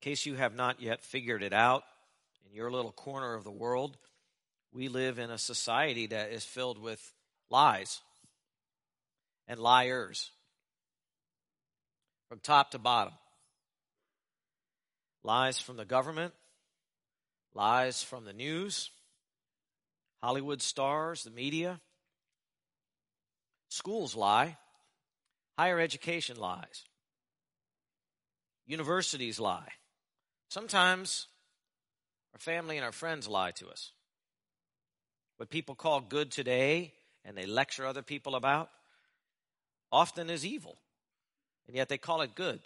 In case you have not yet figured it out in your little corner of the world, we live in a society that is filled with lies and liars from top to bottom. Lies from the government, lies from the news, Hollywood stars, the media. Schools lie, higher education lies, universities lie. Sometimes our family and our friends lie to us. What people call good today and they lecture other people about often is evil, and yet they call it good.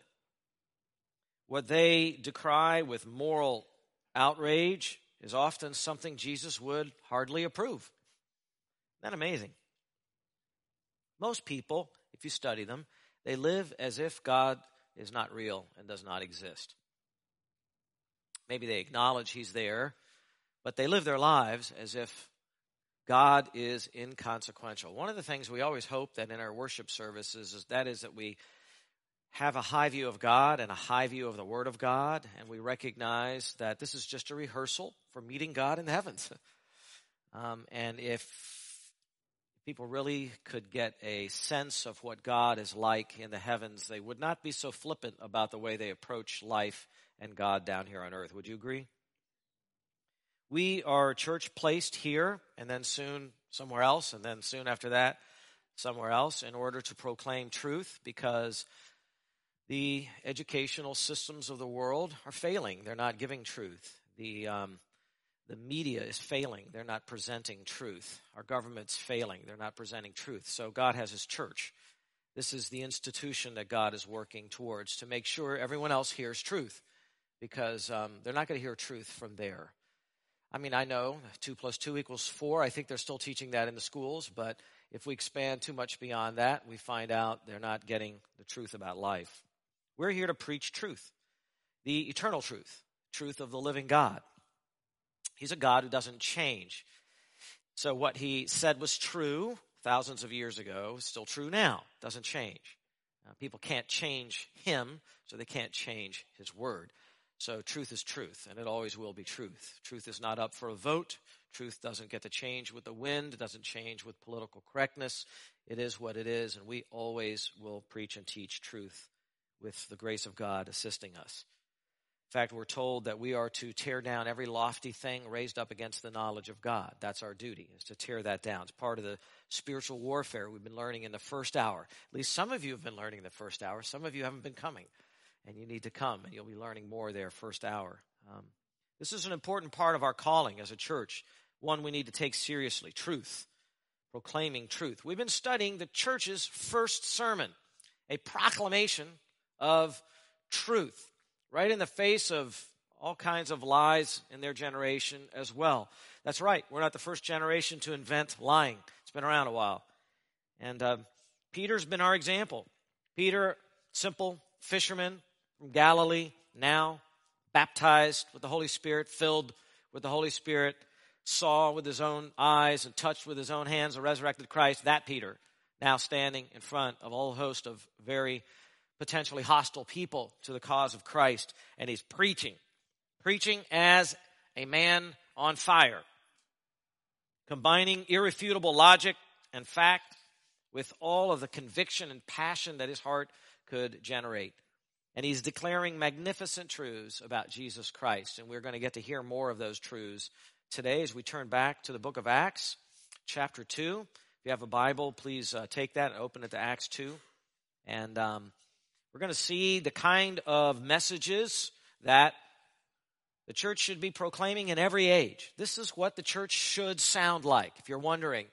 What they decry with moral outrage is often something Jesus would hardly approve. Isn't that amazing? Most people, if you study them, they live as if God is not real and does not exist. Maybe they acknowledge He's there, but they live their lives as if God is inconsequential. One of the things we always hope that in our worship services is that is that we have a high view of God and a high view of the Word of God, and we recognize that this is just a rehearsal for meeting God in the heavens. Um, and if people really could get a sense of what God is like in the heavens, they would not be so flippant about the way they approach life and God down here on earth. Would you agree? We are church placed here and then soon somewhere else, and then soon after that, somewhere else, in order to proclaim truth because the educational systems of the world are failing. They're not giving truth. The, um, the media is failing. They're not presenting truth. Our government's failing. They're not presenting truth. So God has His church. This is the institution that God is working towards to make sure everyone else hears truth because um, they're not going to hear truth from there. I mean, I know two plus two equals four. I think they're still teaching that in the schools, but if we expand too much beyond that, we find out they're not getting the truth about life. We're here to preach truth, the eternal truth, truth of the living God. He's a God who doesn't change. So what he said was true thousands of years ago is still true now, doesn't change. Uh, people can't change him, so they can't change his word. So truth is truth, and it always will be truth. Truth is not up for a vote. Truth doesn't get to change with the wind, it doesn't change with political correctness. It is what it is, and we always will preach and teach truth with the grace of God assisting us. In fact, we're told that we are to tear down every lofty thing raised up against the knowledge of God. That's our duty, is to tear that down. It's part of the spiritual warfare we've been learning in the first hour. At least some of you have been learning in the first hour. Some of you haven't been coming and you need to come, and you'll be learning more there first hour. Um, this is an important part of our calling as a church, one we need to take seriously truth, proclaiming truth. We've been studying the church's first sermon, a proclamation of truth, right in the face of all kinds of lies in their generation as well. That's right, we're not the first generation to invent lying, it's been around a while. And uh, Peter's been our example. Peter, simple fisherman, from Galilee, now baptized with the Holy Spirit, filled with the Holy Spirit, saw with his own eyes and touched with his own hands the resurrected Christ, that Peter, now standing in front of a whole host of very potentially hostile people to the cause of Christ, and he's preaching, preaching as a man on fire, combining irrefutable logic and fact with all of the conviction and passion that his heart could generate. And he's declaring magnificent truths about Jesus Christ. And we're going to get to hear more of those truths today as we turn back to the book of Acts, chapter 2. If you have a Bible, please uh, take that and open it to Acts 2. And um, we're going to see the kind of messages that the church should be proclaiming in every age. This is what the church should sound like. If you're wondering,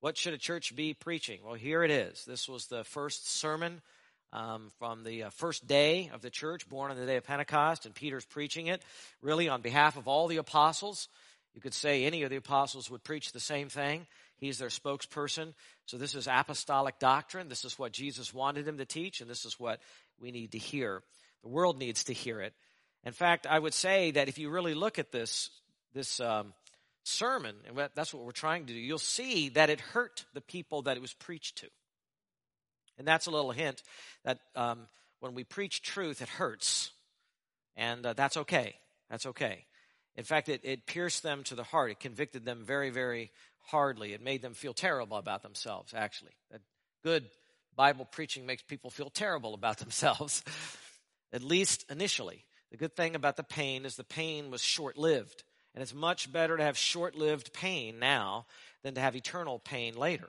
what should a church be preaching? Well, here it is. This was the first sermon um, from the uh, first day of the church, born on the day of Pentecost, and Peter's preaching it really on behalf of all the apostles. You could say any of the apostles would preach the same thing. He's their spokesperson. So this is apostolic doctrine. This is what Jesus wanted him to teach, and this is what we need to hear. The world needs to hear it. In fact, I would say that if you really look at this, this um, sermon, and that's what we're trying to do, you'll see that it hurt the people that it was preached to. And that's a little hint that um, when we preach truth, it hurts. And uh, that's okay. That's okay. In fact, it, it pierced them to the heart. It convicted them very, very hardly. It made them feel terrible about themselves, actually. That good Bible preaching makes people feel terrible about themselves, at least initially. The good thing about the pain is the pain was short lived. And it's much better to have short lived pain now than to have eternal pain later.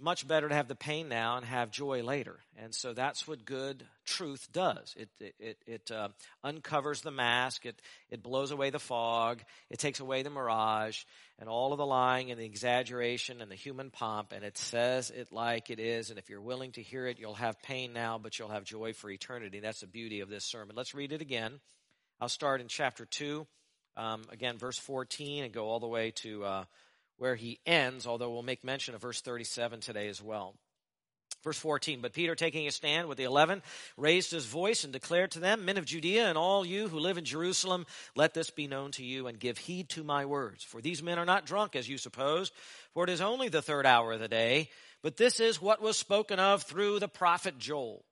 Much better to have the pain now and have joy later. And so that's what good truth does. It, it, it, it uh, uncovers the mask, it, it blows away the fog, it takes away the mirage and all of the lying and the exaggeration and the human pomp, and it says it like it is. And if you're willing to hear it, you'll have pain now, but you'll have joy for eternity. That's the beauty of this sermon. Let's read it again. I'll start in chapter 2, um, again, verse 14, and go all the way to. Uh, where he ends, although we'll make mention of verse 37 today as well. Verse 14, but Peter, taking a stand with the eleven, raised his voice and declared to them, Men of Judea and all you who live in Jerusalem, let this be known to you and give heed to my words. For these men are not drunk, as you suppose, for it is only the third hour of the day. But this is what was spoken of through the prophet Joel.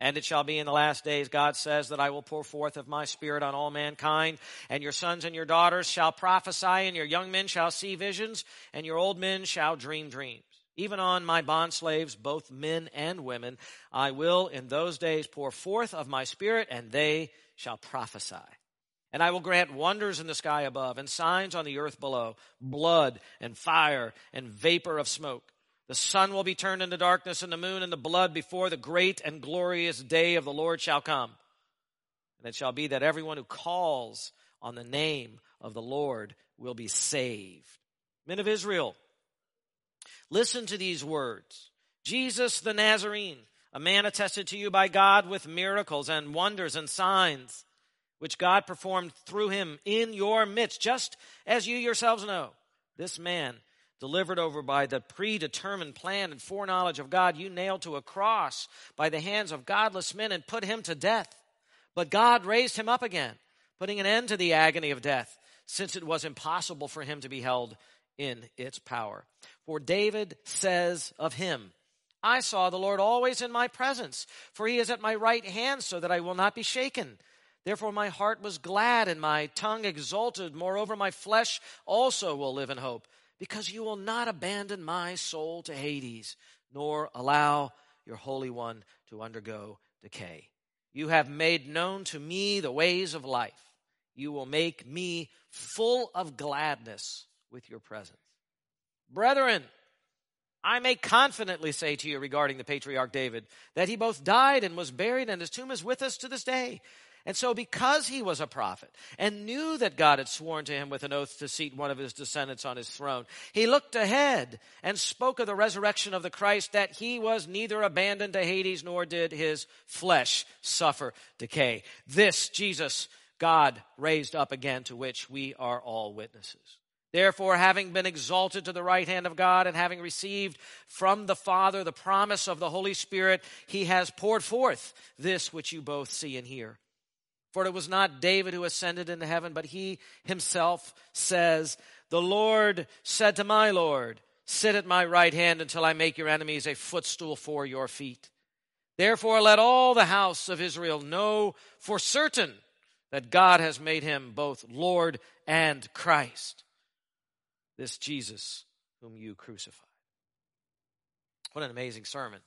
And it shall be in the last days, God says, that I will pour forth of my spirit on all mankind, and your sons and your daughters shall prophesy, and your young men shall see visions, and your old men shall dream dreams. Even on my bondslaves, both men and women, I will in those days pour forth of my spirit, and they shall prophesy. And I will grant wonders in the sky above, and signs on the earth below, blood and fire and vapor of smoke. The sun will be turned into darkness and the moon into blood before the great and glorious day of the Lord shall come. And it shall be that everyone who calls on the name of the Lord will be saved. Men of Israel, listen to these words. Jesus the Nazarene, a man attested to you by God with miracles and wonders and signs, which God performed through him in your midst, just as you yourselves know. This man delivered over by the predetermined plan and foreknowledge of God, you nailed to a cross by the hands of godless men and put him to death. But God raised him up again, putting an end to the agony of death, since it was impossible for him to be held in its power. For David says of him, I saw the Lord always in my presence, for he is at my right hand, so that I will not be shaken. Therefore, my heart was glad and my tongue exulted. Moreover, my flesh also will live in hope because you will not abandon my soul to Hades, nor allow your Holy One to undergo decay. You have made known to me the ways of life. You will make me full of gladness with your presence. Brethren, I may confidently say to you regarding the patriarch David that he both died and was buried, and his tomb is with us to this day. And so, because he was a prophet and knew that God had sworn to him with an oath to seat one of his descendants on his throne, he looked ahead and spoke of the resurrection of the Christ, that he was neither abandoned to Hades nor did his flesh suffer decay. This Jesus God raised up again, to which we are all witnesses. Therefore, having been exalted to the right hand of God and having received from the Father the promise of the Holy Spirit, he has poured forth this which you both see and hear. For it was not David who ascended into heaven, but he himself says, The Lord said to my Lord, Sit at my right hand until I make your enemies a footstool for your feet. Therefore, let all the house of Israel know for certain that God has made him both Lord and Christ, this Jesus whom you crucified. What an amazing sermon.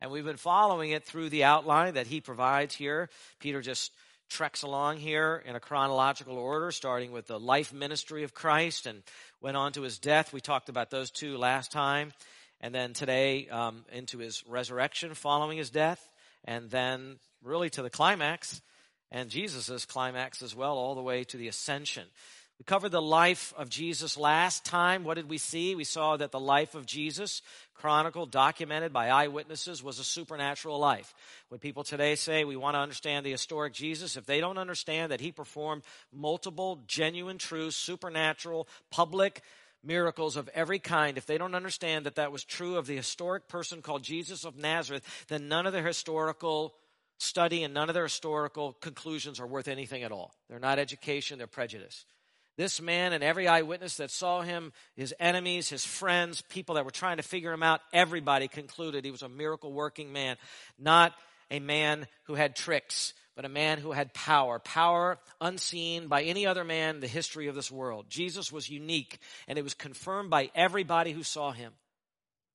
And we've been following it through the outline that he provides here. Peter just treks along here in a chronological order, starting with the life ministry of Christ and went on to his death. We talked about those two last time. And then today um, into his resurrection following his death. And then really to the climax and Jesus' climax as well, all the way to the ascension. We covered the life of Jesus last time. What did we see? We saw that the life of Jesus, chronicled, documented by eyewitnesses, was a supernatural life. When people today say we want to understand the historic Jesus, if they don't understand that he performed multiple, genuine, true, supernatural, public miracles of every kind, if they don't understand that that was true of the historic person called Jesus of Nazareth, then none of their historical study and none of their historical conclusions are worth anything at all. They're not education, they're prejudice. This man and every eyewitness that saw him, his enemies, his friends, people that were trying to figure him out, everybody concluded he was a miracle working man, not a man who had tricks, but a man who had power, power unseen by any other man in the history of this world. Jesus was unique, and it was confirmed by everybody who saw him.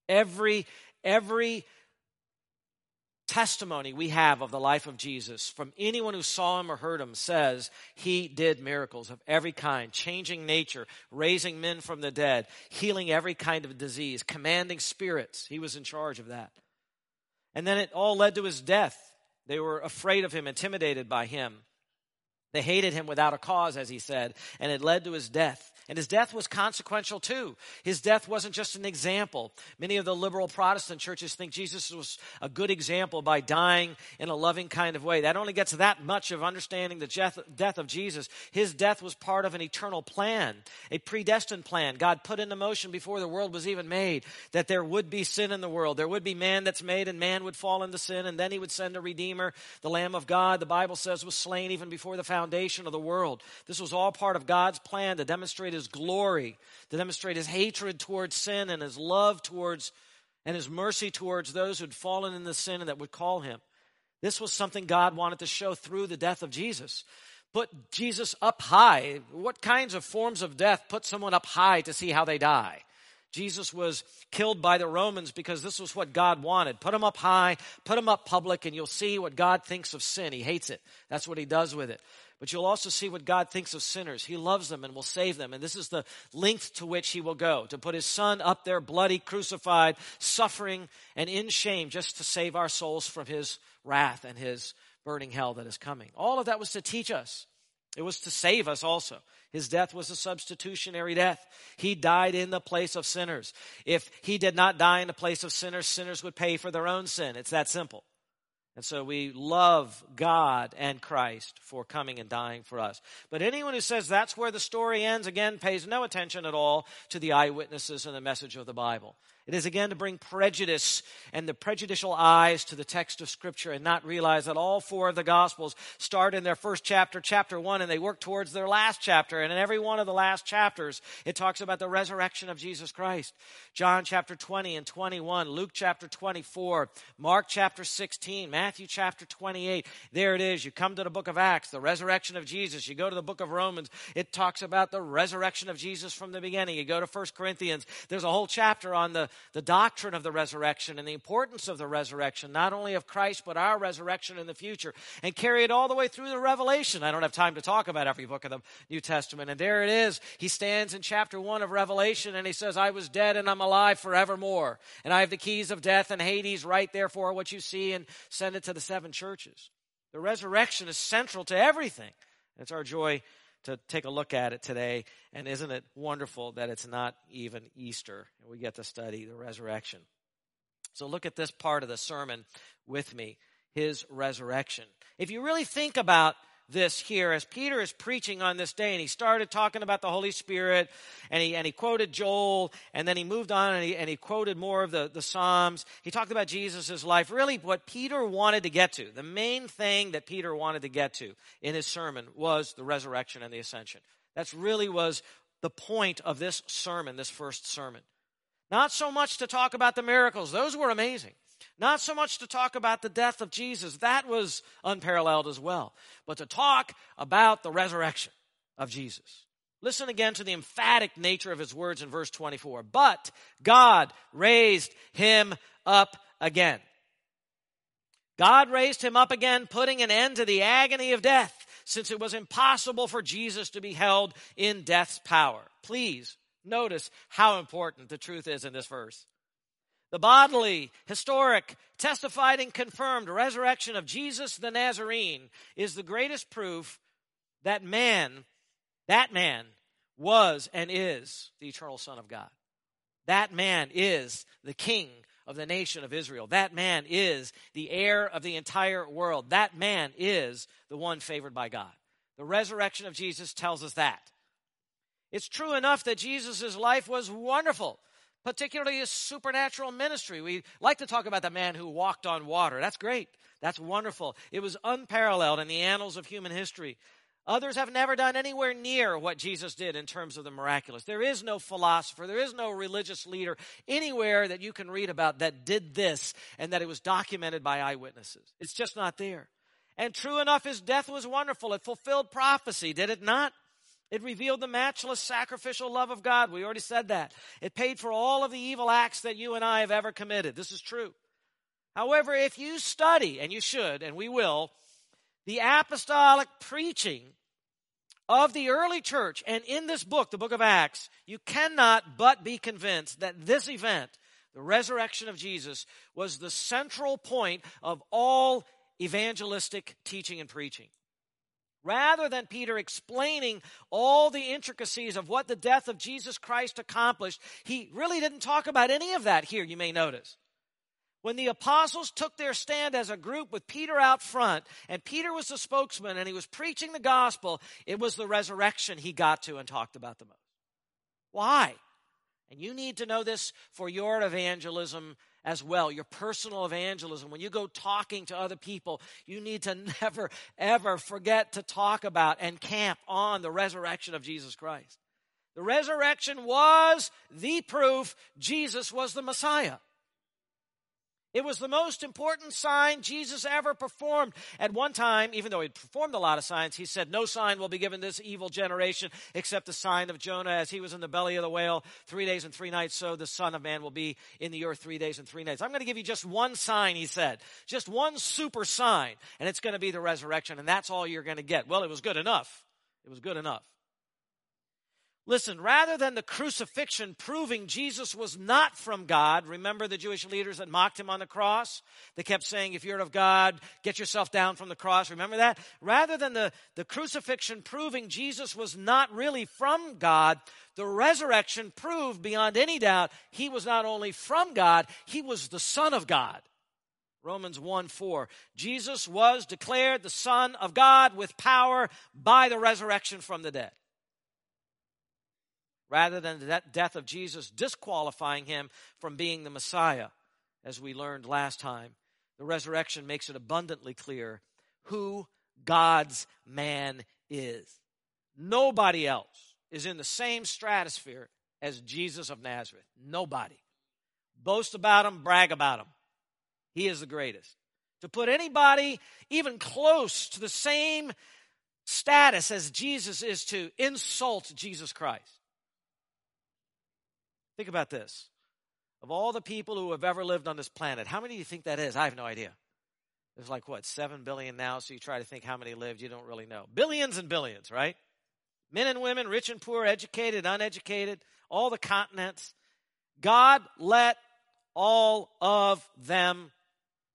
Every, every testimony we have of the life of Jesus from anyone who saw him or heard him says he did miracles of every kind, changing nature, raising men from the dead, healing every kind of disease, commanding spirits. He was in charge of that. And then it all led to his death. They were afraid of him, intimidated by him. They hated him without a cause, as he said, and it led to his death. And his death was consequential too. His death wasn't just an example. Many of the liberal Protestant churches think Jesus was a good example by dying in a loving kind of way. That only gets that much of understanding the death of Jesus. His death was part of an eternal plan, a predestined plan God put into motion before the world was even made, that there would be sin in the world. There would be man that's made and man would fall into sin and then he would send a redeemer. The Lamb of God, the Bible says, was slain even before the foundation of the world. This was all part of God's plan to demonstrate his glory, to demonstrate his hatred towards sin and his love towards and his mercy towards those who'd fallen in the sin and that would call him. This was something God wanted to show through the death of Jesus. Put Jesus up high. What kinds of forms of death put someone up high to see how they die? Jesus was killed by the Romans because this was what God wanted. Put him up high, put him up public, and you'll see what God thinks of sin. He hates it. That's what he does with it. But you'll also see what God thinks of sinners. He loves them and will save them. And this is the length to which he will go to put his son up there, bloody, crucified, suffering, and in shame just to save our souls from his wrath and his burning hell that is coming. All of that was to teach us. It was to save us also. His death was a substitutionary death. He died in the place of sinners. If he did not die in the place of sinners, sinners would pay for their own sin. It's that simple. And so we love God and Christ for coming and dying for us. But anyone who says that's where the story ends, again, pays no attention at all to the eyewitnesses and the message of the Bible. It is again to bring prejudice and the prejudicial eyes to the text of Scripture and not realize that all four of the Gospels start in their first chapter, chapter one, and they work towards their last chapter. And in every one of the last chapters, it talks about the resurrection of Jesus Christ. John chapter 20 and 21, Luke chapter 24, Mark chapter 16, Matthew chapter 28. There it is. You come to the book of Acts, the resurrection of Jesus. You go to the book of Romans, it talks about the resurrection of Jesus from the beginning. You go to 1 Corinthians, there's a whole chapter on the the doctrine of the resurrection and the importance of the resurrection, not only of Christ, but our resurrection in the future, and carry it all the way through the Revelation. I don't have time to talk about every book of the New Testament. And there it is. He stands in chapter one of Revelation and he says, I was dead and I'm alive forevermore. And I have the keys of death and Hades. Write therefore what you see and send it to the seven churches. The resurrection is central to everything. It's our joy to take a look at it today. And isn't it wonderful that it's not even Easter and we get to study the resurrection? So look at this part of the sermon with me his resurrection. If you really think about this here as Peter is preaching on this day, and he started talking about the Holy Spirit, and he, and he quoted Joel, and then he moved on and he, and he quoted more of the, the Psalms. He talked about Jesus' life. Really, what Peter wanted to get to, the main thing that Peter wanted to get to in his sermon was the resurrection and the ascension. That's really was the point of this sermon, this first sermon. Not so much to talk about the miracles, those were amazing. Not so much to talk about the death of Jesus, that was unparalleled as well, but to talk about the resurrection of Jesus. Listen again to the emphatic nature of his words in verse 24. But God raised him up again. God raised him up again, putting an end to the agony of death, since it was impossible for Jesus to be held in death's power. Please notice how important the truth is in this verse. The bodily, historic, testified and confirmed resurrection of Jesus the Nazarene is the greatest proof that man, that man, was and is the eternal Son of God. That man is the King of the nation of Israel. That man is the heir of the entire world. That man is the one favored by God. The resurrection of Jesus tells us that. It's true enough that Jesus' life was wonderful particularly his supernatural ministry. We like to talk about the man who walked on water. That's great. That's wonderful. It was unparalleled in the annals of human history. Others have never done anywhere near what Jesus did in terms of the miraculous. There is no philosopher, there is no religious leader anywhere that you can read about that did this and that it was documented by eyewitnesses. It's just not there. And true enough, his death was wonderful. It fulfilled prophecy, did it not? It revealed the matchless sacrificial love of God. We already said that. It paid for all of the evil acts that you and I have ever committed. This is true. However, if you study, and you should, and we will, the apostolic preaching of the early church and in this book, the book of Acts, you cannot but be convinced that this event, the resurrection of Jesus, was the central point of all evangelistic teaching and preaching. Rather than Peter explaining all the intricacies of what the death of Jesus Christ accomplished, he really didn't talk about any of that here, you may notice. When the apostles took their stand as a group with Peter out front, and Peter was the spokesman and he was preaching the gospel, it was the resurrection he got to and talked about the most. Why? And you need to know this for your evangelism as well, your personal evangelism. When you go talking to other people, you need to never, ever forget to talk about and camp on the resurrection of Jesus Christ. The resurrection was the proof Jesus was the Messiah. It was the most important sign Jesus ever performed. At one time, even though he performed a lot of signs, he said, No sign will be given this evil generation except the sign of Jonah as he was in the belly of the whale three days and three nights, so the Son of Man will be in the earth three days and three nights. I'm going to give you just one sign, he said. Just one super sign, and it's going to be the resurrection, and that's all you're going to get. Well, it was good enough. It was good enough. Listen, rather than the crucifixion proving Jesus was not from God, remember the Jewish leaders that mocked him on the cross? They kept saying, if you're of God, get yourself down from the cross. Remember that? Rather than the, the crucifixion proving Jesus was not really from God, the resurrection proved beyond any doubt he was not only from God, he was the Son of God. Romans 1 4. Jesus was declared the Son of God with power by the resurrection from the dead rather than the death of Jesus disqualifying him from being the Messiah, as we learned last time. The resurrection makes it abundantly clear who God's man is. Nobody else is in the same stratosphere as Jesus of Nazareth. Nobody. Boast about him, brag about him. He is the greatest. To put anybody even close to the same status as Jesus is to insult Jesus Christ. Think about this. Of all the people who have ever lived on this planet, how many do you think that is? I have no idea. There's like what, 7 billion now, so you try to think how many lived, you don't really know. Billions and billions, right? Men and women, rich and poor, educated, uneducated, all the continents. God let all of them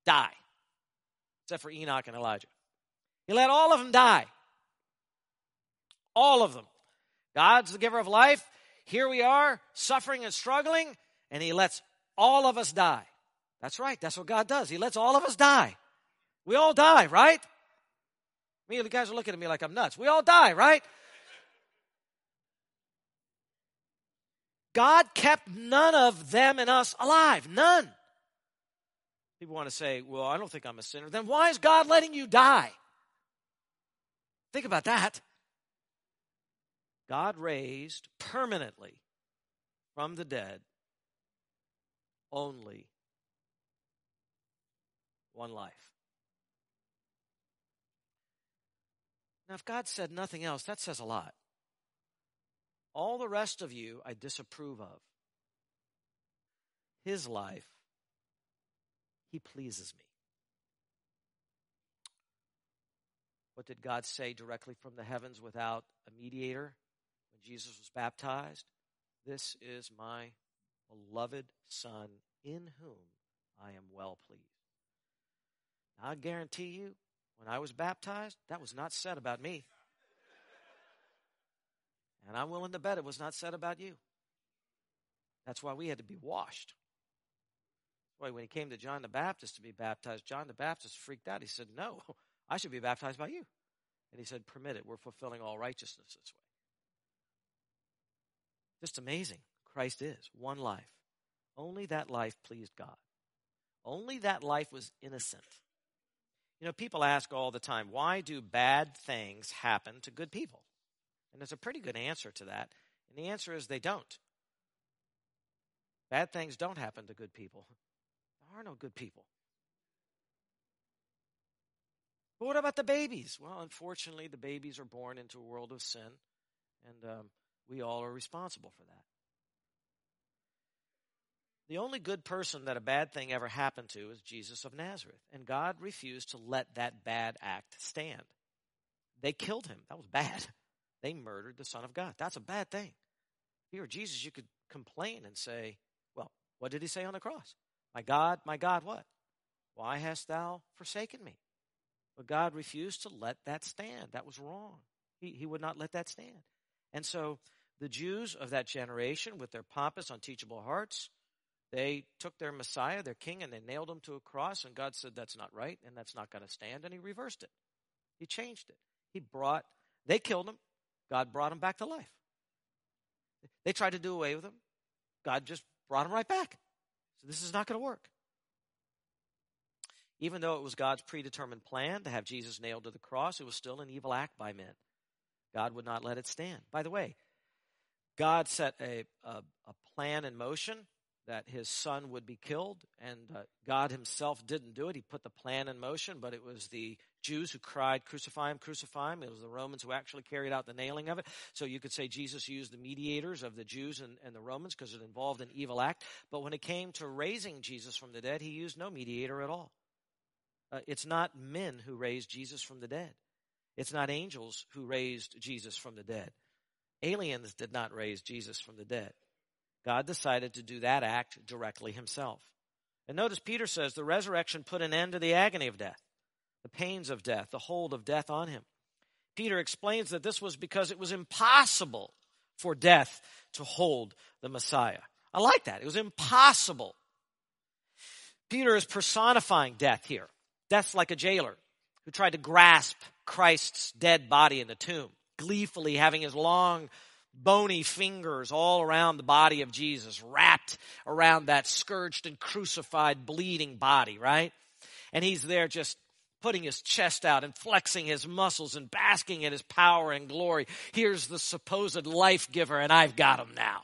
die, except for Enoch and Elijah. He let all of them die. All of them. God's the giver of life. Here we are, suffering and struggling, and He lets all of us die. That's right. That's what God does. He lets all of us die. We all die, right? Me, the guys are looking at me like I'm nuts. We all die, right? God kept none of them and us alive. None. People want to say, well, I don't think I'm a sinner. Then why is God letting you die? Think about that. God raised permanently from the dead only one life. Now, if God said nothing else, that says a lot. All the rest of you I disapprove of. His life, he pleases me. What did God say directly from the heavens without a mediator? When Jesus was baptized, This is my beloved Son, in whom I am well pleased. Now, I guarantee you, when I was baptized, that was not said about me. And I'm willing to bet it was not said about you. That's why we had to be washed. Boy, when he came to John the Baptist to be baptized, John the Baptist freaked out. He said, No, I should be baptized by you. And he said, Permit it. We're fulfilling all righteousness this way. Just amazing. Christ is one life. Only that life pleased God. Only that life was innocent. You know, people ask all the time, why do bad things happen to good people? And there's a pretty good answer to that. And the answer is they don't. Bad things don't happen to good people. There are no good people. But what about the babies? Well, unfortunately, the babies are born into a world of sin, and um, we all are responsible for that. The only good person that a bad thing ever happened to is Jesus of Nazareth, and God refused to let that bad act stand. They killed him. That was bad. They murdered the Son of God. That's a bad thing. If you were Jesus, you could complain and say, Well, what did he say on the cross? My God, my God, what? Why hast thou forsaken me? But God refused to let that stand. That was wrong. He, he would not let that stand. And so the Jews of that generation, with their pompous, unteachable hearts, they took their Messiah, their king, and they nailed him to a cross, and God said, That's not right, and that's not going to stand, and he reversed it. He changed it. He brought, they killed him. God brought him back to life. They tried to do away with him. God just brought him right back. So this is not going to work. Even though it was God's predetermined plan to have Jesus nailed to the cross, it was still an evil act by men. God would not let it stand. By the way, God set a, a, a plan in motion that his son would be killed, and uh, God himself didn't do it. He put the plan in motion, but it was the Jews who cried, Crucify him, crucify him. It was the Romans who actually carried out the nailing of it. So you could say Jesus used the mediators of the Jews and, and the Romans because it involved an evil act. But when it came to raising Jesus from the dead, he used no mediator at all. Uh, it's not men who raised Jesus from the dead. It's not angels who raised Jesus from the dead. Aliens did not raise Jesus from the dead. God decided to do that act directly himself. And notice Peter says the resurrection put an end to the agony of death, the pains of death, the hold of death on him. Peter explains that this was because it was impossible for death to hold the Messiah. I like that. It was impossible. Peter is personifying death here. Death's like a jailer who tried to grasp Christ's dead body in the tomb, gleefully having his long, bony fingers all around the body of Jesus, wrapped around that scourged and crucified, bleeding body, right? And he's there just putting his chest out and flexing his muscles and basking in his power and glory. Here's the supposed life giver, and I've got him now.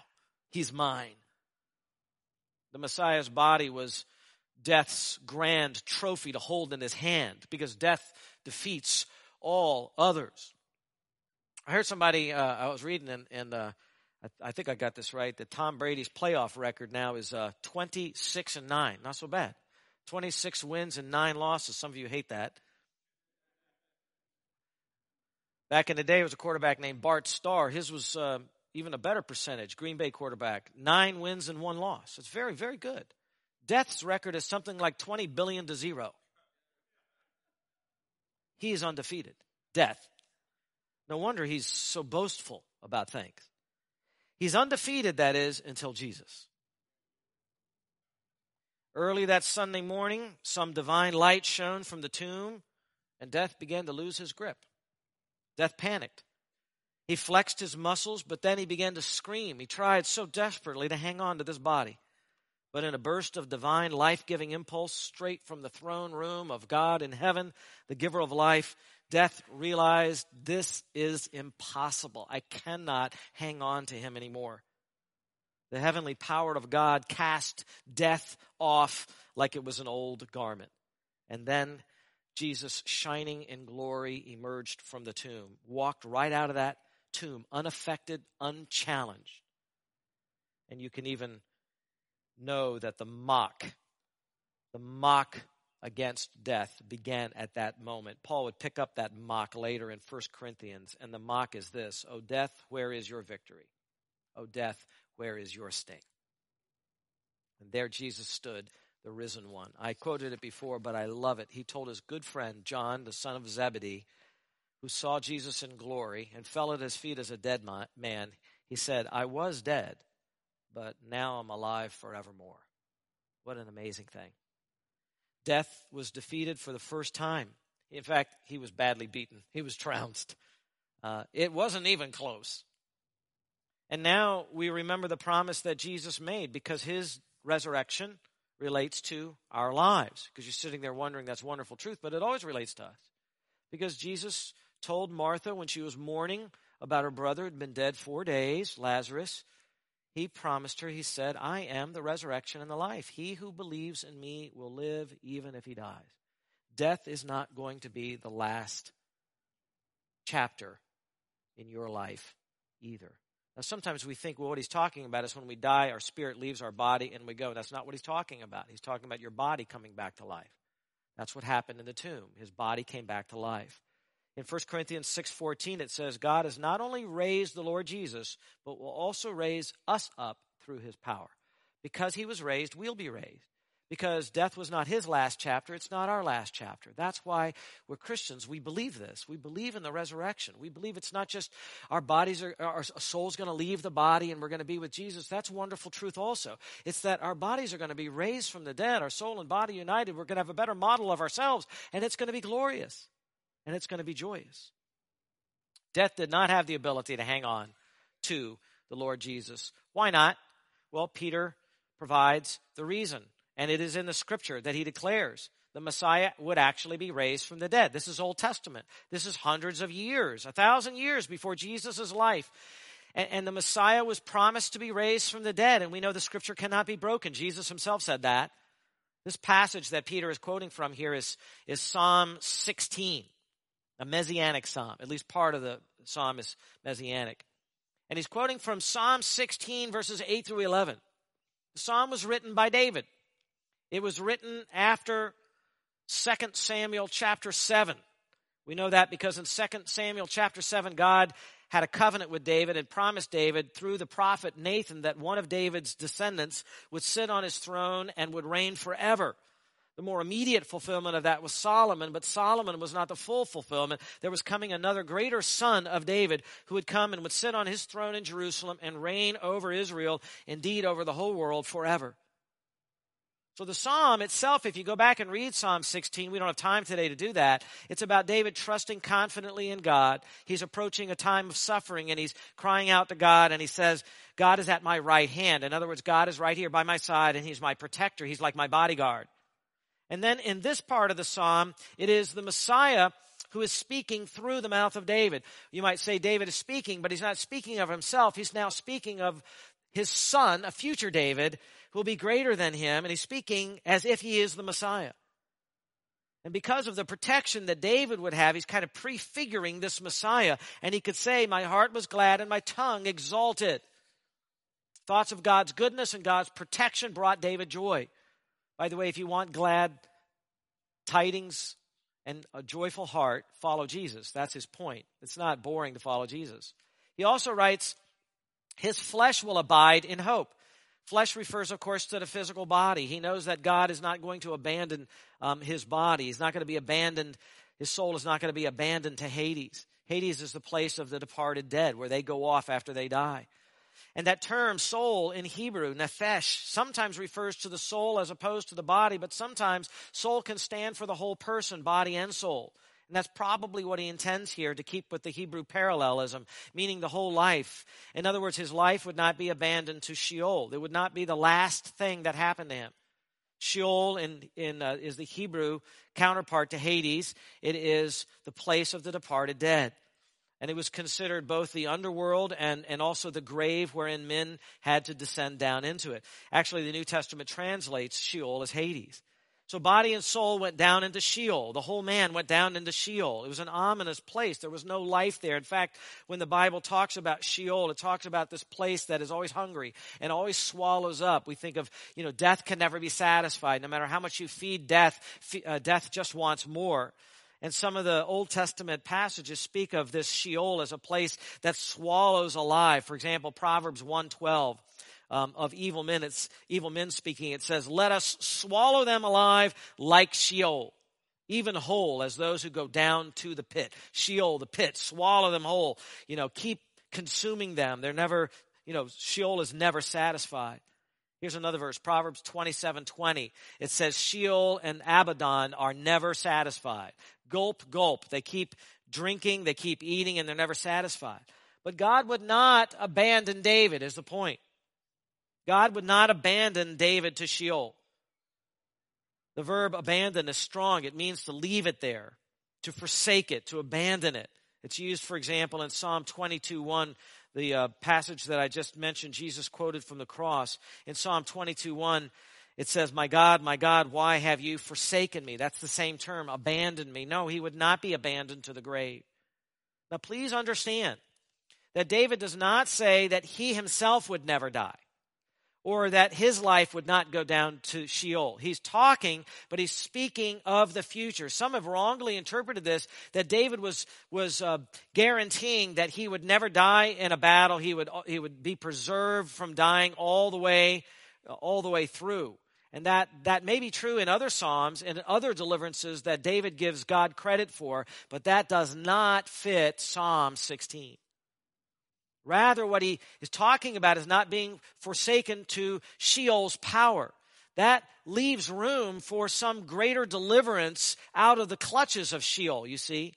He's mine. The Messiah's body was death's grand trophy to hold in his hand because death defeats all others. I heard somebody, uh, I was reading, and, and uh, I, I, think I got this right, that Tom Brady's playoff record now is uh, 26 and 9. Not so bad. 26 wins and 9 losses. Some of you hate that. Back in the day, it was a quarterback named Bart Starr. His was uh, even a better percentage, Green Bay quarterback. Nine wins and one loss. It's very, very good. Death's record is something like 20 billion to zero. He is undefeated. Death. No wonder he's so boastful about things. He's undefeated, that is, until Jesus. Early that Sunday morning, some divine light shone from the tomb, and death began to lose his grip. Death panicked. He flexed his muscles, but then he began to scream. He tried so desperately to hang on to this body. But in a burst of divine life giving impulse straight from the throne room of God in heaven, the giver of life, death realized this is impossible. I cannot hang on to him anymore. The heavenly power of God cast death off like it was an old garment. And then Jesus, shining in glory, emerged from the tomb, walked right out of that tomb, unaffected, unchallenged. And you can even know that the mock, the mock against death began at that moment. Paul would pick up that mock later in 1 Corinthians, and the mock is this O death, where is your victory? O death, where is your sting? And there Jesus stood, the risen one. I quoted it before, but I love it. He told his good friend, John, the son of Zebedee, who saw Jesus in glory and fell at his feet as a dead man, he said, I was dead but now I'm alive forevermore. What an amazing thing. Death was defeated for the first time. In fact, he was badly beaten, he was trounced. Uh, it wasn't even close. And now we remember the promise that Jesus made because his resurrection relates to our lives. Because you're sitting there wondering that's wonderful truth, but it always relates to us. Because Jesus told Martha when she was mourning about her brother who had been dead four days, Lazarus, he promised her, he said, I am the resurrection and the life. He who believes in me will live even if he dies. death is not going to be the last chapter in your life either. Now, sometimes we think, well, what he's talking about is when we die, our spirit leaves our body and we go. That's not what he's talking about. He's talking about your body coming back to life. That's what happened in the tomb. His body came back to life. In 1 Corinthians 6:14 it says God has not only raised the Lord Jesus but will also raise us up through his power. Because he was raised, we'll be raised. Because death was not his last chapter, it's not our last chapter. That's why we're Christians. We believe this. We believe in the resurrection. We believe it's not just our bodies are, our soul's going to leave the body and we're going to be with Jesus. That's wonderful truth also. It's that our bodies are going to be raised from the dead, our soul and body united. We're going to have a better model of ourselves and it's going to be glorious and it's going to be joyous. Death did not have the ability to hang on to the Lord Jesus. Why not? Well, Peter provides the reason. And it is in the scripture that he declares the Messiah would actually be raised from the dead. This is Old Testament. This is hundreds of years, a thousand years before Jesus' life. And, and, the Messiah was promised to be raised from the dead. And we know the scripture cannot be broken. Jesus himself said that. This passage that Peter is quoting from here is, is Psalm 16, a messianic psalm. At least part of the psalm is messianic. And he's quoting from Psalm 16, verses 8 through 11. The psalm was written by David. It was written after 2 Samuel chapter 7. We know that because in 2 Samuel chapter 7, God had a covenant with David and promised David through the prophet Nathan that one of David's descendants would sit on his throne and would reign forever. The more immediate fulfillment of that was Solomon, but Solomon was not the full fulfillment. There was coming another greater son of David who would come and would sit on his throne in Jerusalem and reign over Israel, indeed over the whole world forever. So the psalm itself, if you go back and read Psalm 16, we don't have time today to do that. It's about David trusting confidently in God. He's approaching a time of suffering and he's crying out to God and he says, God is at my right hand. In other words, God is right here by my side and he's my protector. He's like my bodyguard. And then in this part of the psalm, it is the Messiah who is speaking through the mouth of David. You might say David is speaking, but he's not speaking of himself. He's now speaking of his son, a future David, who will be greater than him, and he's speaking as if he is the Messiah. And because of the protection that David would have, he's kind of prefiguring this Messiah. And he could say, My heart was glad and my tongue exalted. Thoughts of God's goodness and God's protection brought David joy. By the way, if you want glad tidings and a joyful heart, follow Jesus. That's his point. It's not boring to follow Jesus. He also writes, His flesh will abide in hope. Flesh refers, of course, to the physical body. He knows that God is not going to abandon um, his body. He's not going to be abandoned. His soul is not going to be abandoned to Hades. Hades is the place of the departed dead, where they go off after they die. And that term, soul, in Hebrew, nephesh, sometimes refers to the soul as opposed to the body, but sometimes soul can stand for the whole person, body and soul. And that's probably what he intends here to keep with the Hebrew parallelism, meaning the whole life. In other words, his life would not be abandoned to Sheol. It would not be the last thing that happened to him. Sheol in, in, uh, is the Hebrew counterpart to Hades. It is the place of the departed dead and it was considered both the underworld and, and also the grave wherein men had to descend down into it. Actually, the New Testament translates Sheol as Hades. So body and soul went down into Sheol. The whole man went down into Sheol. It was an ominous place. There was no life there. In fact, when the Bible talks about Sheol, it talks about this place that is always hungry and always swallows up. We think of, you know, death can never be satisfied. No matter how much you feed death, uh, death just wants more. And some of the Old Testament passages speak of this Sheol as a place that swallows alive. For example, Proverbs 112 um, of evil men, it's evil men speaking. It says, let us swallow them alive like Sheol, even whole as those who go down to the pit. Sheol, the pit, swallow them whole. You know, keep consuming them. They're never, you know, Sheol is never satisfied. Here's another verse, Proverbs 27, 20. It says, Sheol and Abaddon are never satisfied. Gulp, gulp. They keep drinking, they keep eating, and they're never satisfied. But God would not abandon David, is the point. God would not abandon David to Sheol. The verb abandon is strong. It means to leave it there, to forsake it, to abandon it. It's used, for example, in Psalm 22 1 the uh, passage that I just mentioned, Jesus quoted from the cross in Psalm 22 1. it says, My God, my God, why have you forsaken me? That's the same term, abandoned me. No, he would not be abandoned to the grave. Now, please understand that David does not say that he himself would never die or that his life would not go down to Sheol. He's talking, but he's speaking of the future. Some have wrongly interpreted this that David was was uh, guaranteeing that he would never die in a battle. He would he would be preserved from dying all the way all the way through. And that, that may be true in other Psalms and other deliverances that David gives God credit for, but that does not fit Psalm 16. Rather, what he is talking about is not being forsaken to Sheol's power. That leaves room for some greater deliverance out of the clutches of Sheol, you see.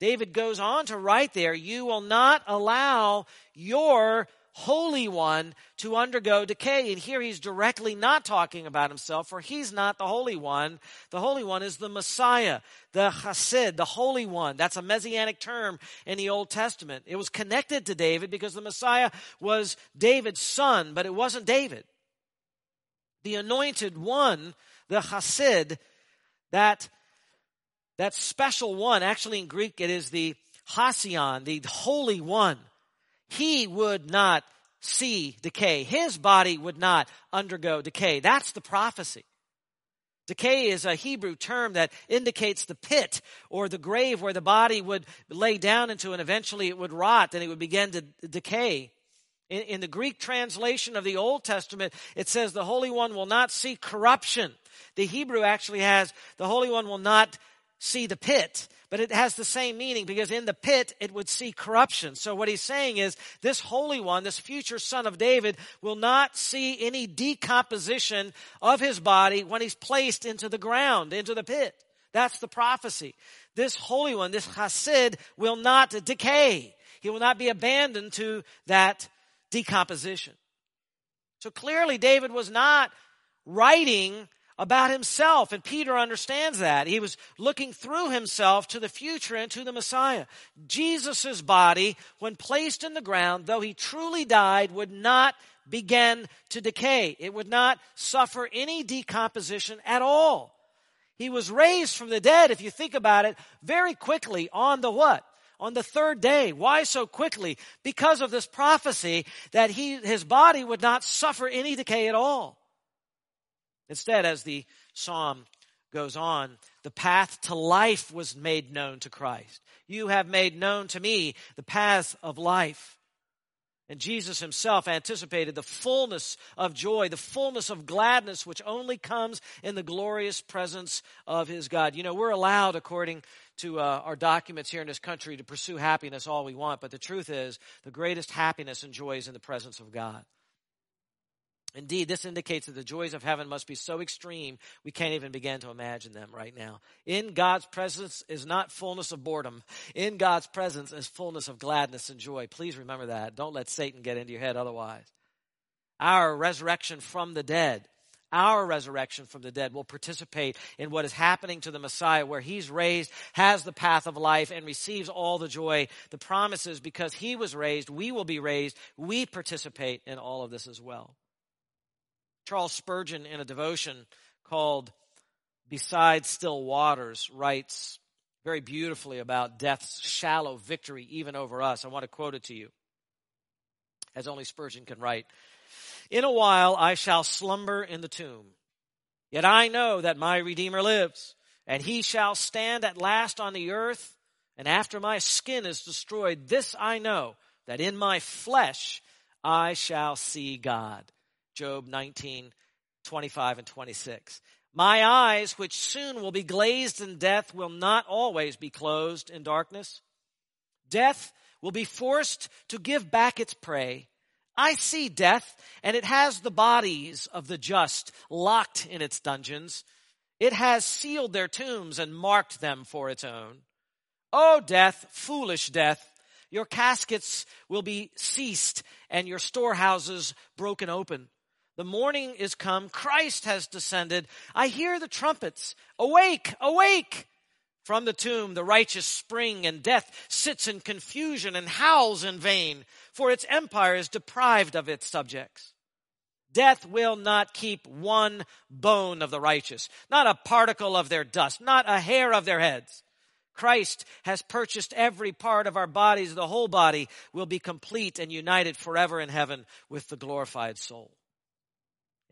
David goes on to write there, You will not allow your Holy One to undergo decay. And here he's directly not talking about himself, for he's not the Holy One. The Holy One is the Messiah, the Chassid, the Holy One. That's a messianic term in the Old Testament. It was connected to David because the Messiah was David's son, but it wasn't David. The anointed one, the Chassid, that, that special one, actually in Greek it is the Hasion, the Holy One he would not see decay. His body would not undergo decay. That's the prophecy. Decay is a Hebrew term that indicates the pit or the grave where the body would lay down into and eventually it would rot and it would begin to decay. In, in, the Greek translation of the Old Testament, it says the Holy One will not see corruption. The Hebrew actually has the Holy One will not see the pit but it has the same meaning because in the pit it would see corruption. So what he's saying is this Holy One, this future Son of David, will not see any decomposition of his body when he's placed into the ground, into the pit. That's the prophecy. This Holy One, this Hasid, will not decay. He will not be abandoned to that decomposition. So clearly David was not writing about himself. And Peter understands that. He was looking through himself to the future and to the Messiah. Jesus' body, when placed in the ground, though he truly died, would not begin to decay. It would not suffer any decomposition at all. He was raised from the dead, if you think about it, very quickly on the what? on the third day. Why so quickly? Because of this prophecy that he, his body would not suffer any decay at all. Instead, as the psalm goes on, the path to life was made known to Christ. You have made known to me the path of life. And Jesus himself anticipated the fullness of joy, the fullness of gladness, which only comes in the glorious presence of his God. You know, we're allowed, according to uh, our documents here in this country, to pursue happiness all we want, but the truth is, the greatest happiness and joy is in the presence of God. Indeed, this indicates that the joys of heaven must be so extreme we can't even begin to imagine them right now. In God's presence is not fullness of boredom. In God's presence is fullness of gladness and joy. Please remember that. Don't let Satan get into your head otherwise. Our resurrection from the dead, our resurrection from the dead will participate in what is happening to the Messiah where he's raised, has the path of life, and receives all the joy. The promises because he was raised, we will be raised. We participate in all of this as well. Charles Spurgeon, in a devotion called Beside Still Waters, writes very beautifully about death's shallow victory even over us. I want to quote it to you, as only Spurgeon can write. In a while I shall slumber in the tomb, yet I know that my Redeemer lives, and he shall stand at last on the earth, and after my skin is destroyed, this I know, that in my flesh I shall see God. Job 19, 25 and 26. My eyes, which soon will be glazed in death, will not always be closed in darkness. Death will be forced to give back its prey. I see death, and it has the bodies of the just locked in its dungeons. It has sealed their tombs and marked them for its own. O death, foolish death, your caskets will be ceased and your storehouses broken open. The morning is come. Christ has descended. I hear the trumpets. Awake, awake! From the tomb, the righteous spring, and death sits in confusion and howls in vain, for its empire is deprived of its subjects. Death will not keep one bone of the righteous, not a particle of their dust, not a hair of their heads. Christ has purchased every part of our bodies. The whole body will be complete and united forever in heaven with the glorified soul.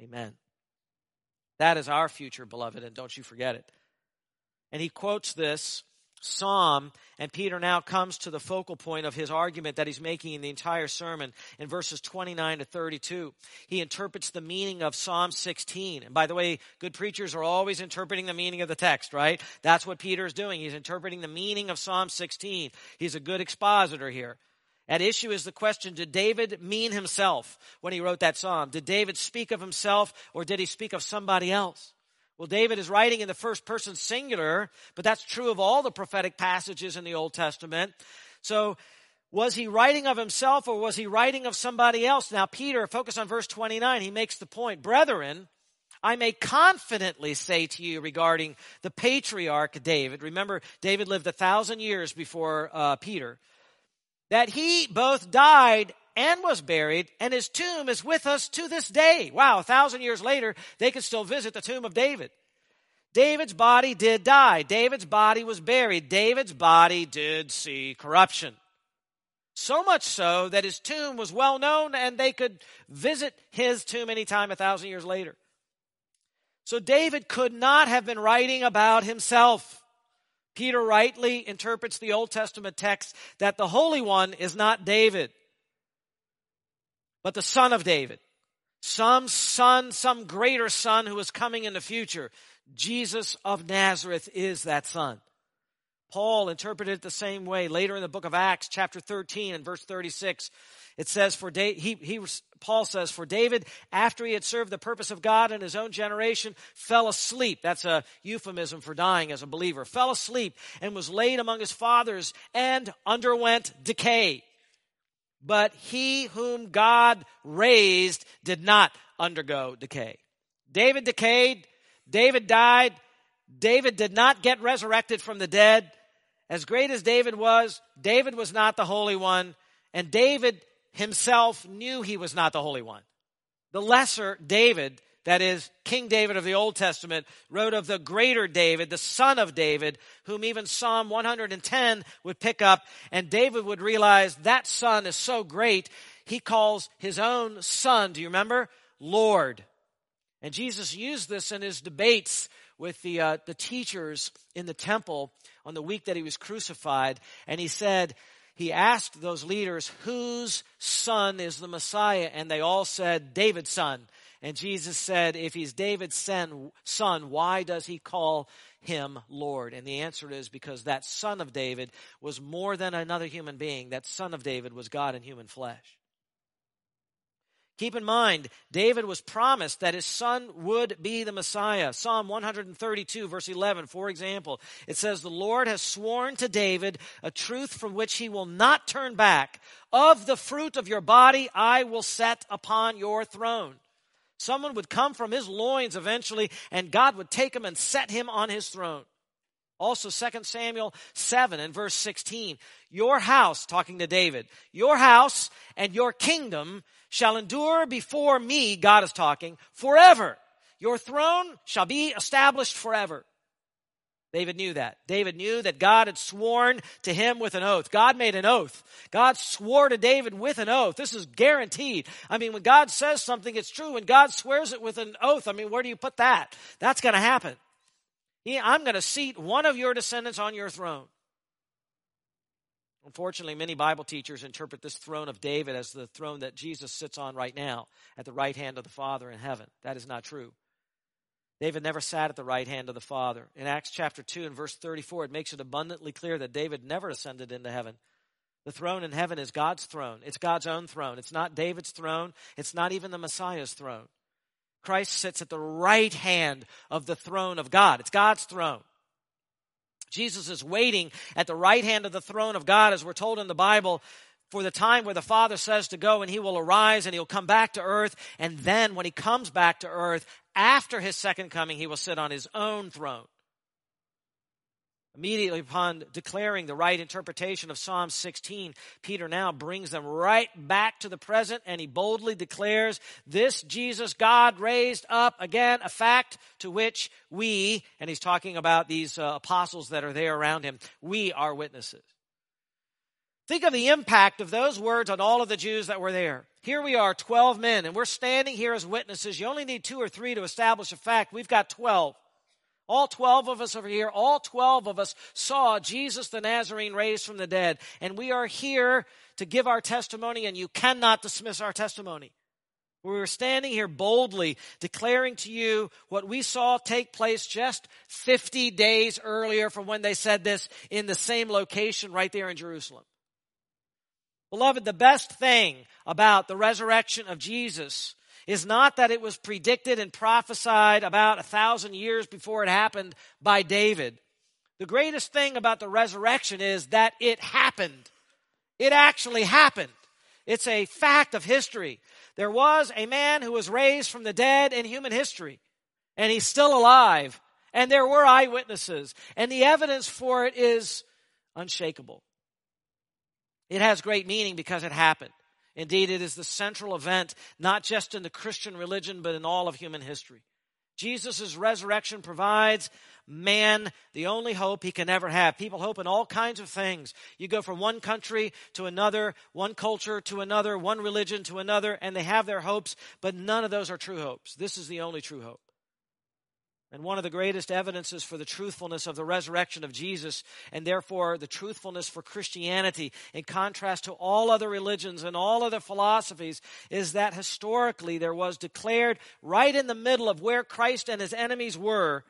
Amen. That is our future, beloved, and don't you forget it. And he quotes this psalm, and Peter now comes to the focal point of his argument that he's making in the entire sermon in verses 29 to 32. He interprets the meaning of Psalm 16. And by the way, good preachers are always interpreting the meaning of the text, right? That's what Peter is doing. He's interpreting the meaning of Psalm 16. He's a good expositor here. At issue is the question, did David mean himself when he wrote that psalm? Did David speak of himself or did he speak of somebody else? Well, David is writing in the first person singular, but that's true of all the prophetic passages in the Old Testament. So, was he writing of himself or was he writing of somebody else? Now, Peter, focus on verse 29, he makes the point, brethren, I may confidently say to you regarding the patriarch David. Remember, David lived a thousand years before uh, Peter. That he both died and was buried, and his tomb is with us to this day. Wow, a thousand years later, they can still visit the tomb of David. David's body did die. David's body was buried. David's body did see corruption. So much so that his tomb was well known and they could visit his tomb anytime a thousand years later. So David could not have been writing about himself. Peter rightly interprets the Old Testament text that the Holy One is not David but the son of David. Some son, some greater son who is coming in the future. Jesus of Nazareth is that son. Paul interpreted it the same way later in the book of Acts, chapter 13 and verse 36. It says for da- he, he, Paul says, for David, after he had served the purpose of God in his own generation, fell asleep. That's a euphemism for dying as a believer. Fell asleep and was laid among his fathers and underwent decay. But he whom God raised did not undergo decay. David decayed. David died. David did not get resurrected from the dead. As great as David was, David was not the Holy One, and David himself knew he was not the Holy One. The lesser David that is, King David of the Old Testament, wrote of the greater David, the son of David, whom even Psalm 110 would pick up, and David would realize that son is so great, he calls his own son, do you remember? Lord. And Jesus used this in his debates with the, uh, the teachers in the temple on the week that he was crucified, and he said, he asked those leaders, whose son is the Messiah? And they all said, David's son. And Jesus said, if he's David's son, why does he call him Lord? And the answer is because that son of David was more than another human being. That son of David was God in human flesh. Keep in mind, David was promised that his son would be the Messiah. Psalm 132, verse 11, for example, it says, The Lord has sworn to David a truth from which he will not turn back. Of the fruit of your body I will set upon your throne. Someone would come from his loins eventually, and God would take him and set him on his throne. Also, 2 Samuel 7 and verse 16. Your house, talking to David, your house and your kingdom shall endure before me, God is talking, forever. Your throne shall be established forever. David knew that. David knew that God had sworn to him with an oath. God made an oath. God swore to David with an oath. This is guaranteed. I mean, when God says something, it's true. When God swears it with an oath, I mean, where do you put that? That's going to happen. I'm going to seat one of your descendants on your throne. Unfortunately, many Bible teachers interpret this throne of David as the throne that Jesus sits on right now at the right hand of the Father in heaven. That is not true. David never sat at the right hand of the Father. In Acts chapter 2 and verse 34, it makes it abundantly clear that David never ascended into heaven. The throne in heaven is God's throne. It's God's own throne. It's not David's throne. It's not even the Messiah's throne. Christ sits at the right hand of the throne of God. It's God's throne. Jesus is waiting at the right hand of the throne of God, as we're told in the Bible, for the time where the Father says to go, and he will arise and he'll come back to earth. And then when he comes back to earth, after his second coming, he will sit on his own throne. Immediately upon declaring the right interpretation of Psalm 16, Peter now brings them right back to the present and he boldly declares, This Jesus God raised up again, a fact to which we, and he's talking about these uh, apostles that are there around him, we are witnesses. Think of the impact of those words on all of the Jews that were there. Here we are, 12 men, and we're standing here as witnesses. You only need two or three to establish a fact. We've got 12. All 12 of us over here, all 12 of us saw Jesus the Nazarene raised from the dead. And we are here to give our testimony, and you cannot dismiss our testimony. We are standing here boldly declaring to you what we saw take place just 50 days earlier from when they said this in the same location right there in Jerusalem. Beloved, the best thing about the resurrection of Jesus is not that it was predicted and prophesied about a thousand years before it happened by David. The greatest thing about the resurrection is that it happened. It actually happened. It's a fact of history. There was a man who was raised from the dead in human history, and he's still alive. And there were eyewitnesses, and the evidence for it is unshakable. It has great meaning because it happened. Indeed, it is the central event, not just in the Christian religion, but in all of human history. Jesus' resurrection provides man the only hope he can ever have. People hope in all kinds of things. You go from one country to another, one culture to another, one religion to another, and they have their hopes, but none of those are true hopes. This is the only true hope. And one of the greatest evidences for the truthfulness of the resurrection of Jesus, and therefore the truthfulness for Christianity, in contrast to all other religions and all other philosophies, is that historically there was declared right in the middle of where Christ and his enemies were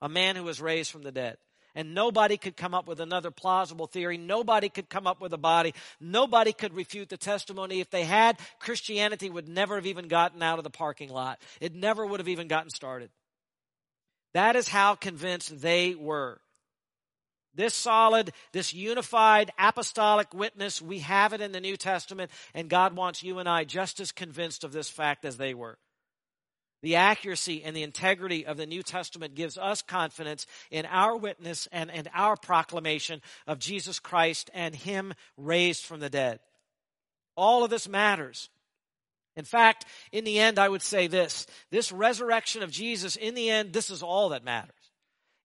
a man who was raised from the dead. And nobody could come up with another plausible theory. Nobody could come up with a body. Nobody could refute the testimony. If they had, Christianity would never have even gotten out of the parking lot. It never would have even gotten started. That is how convinced they were. This solid, this unified apostolic witness, we have it in the New Testament, and God wants you and I just as convinced of this fact as they were. The accuracy and the integrity of the New Testament gives us confidence in our witness and, and our proclamation of Jesus Christ and Him raised from the dead. All of this matters. In fact, in the end, I would say this this resurrection of Jesus, in the end, this is all that matters.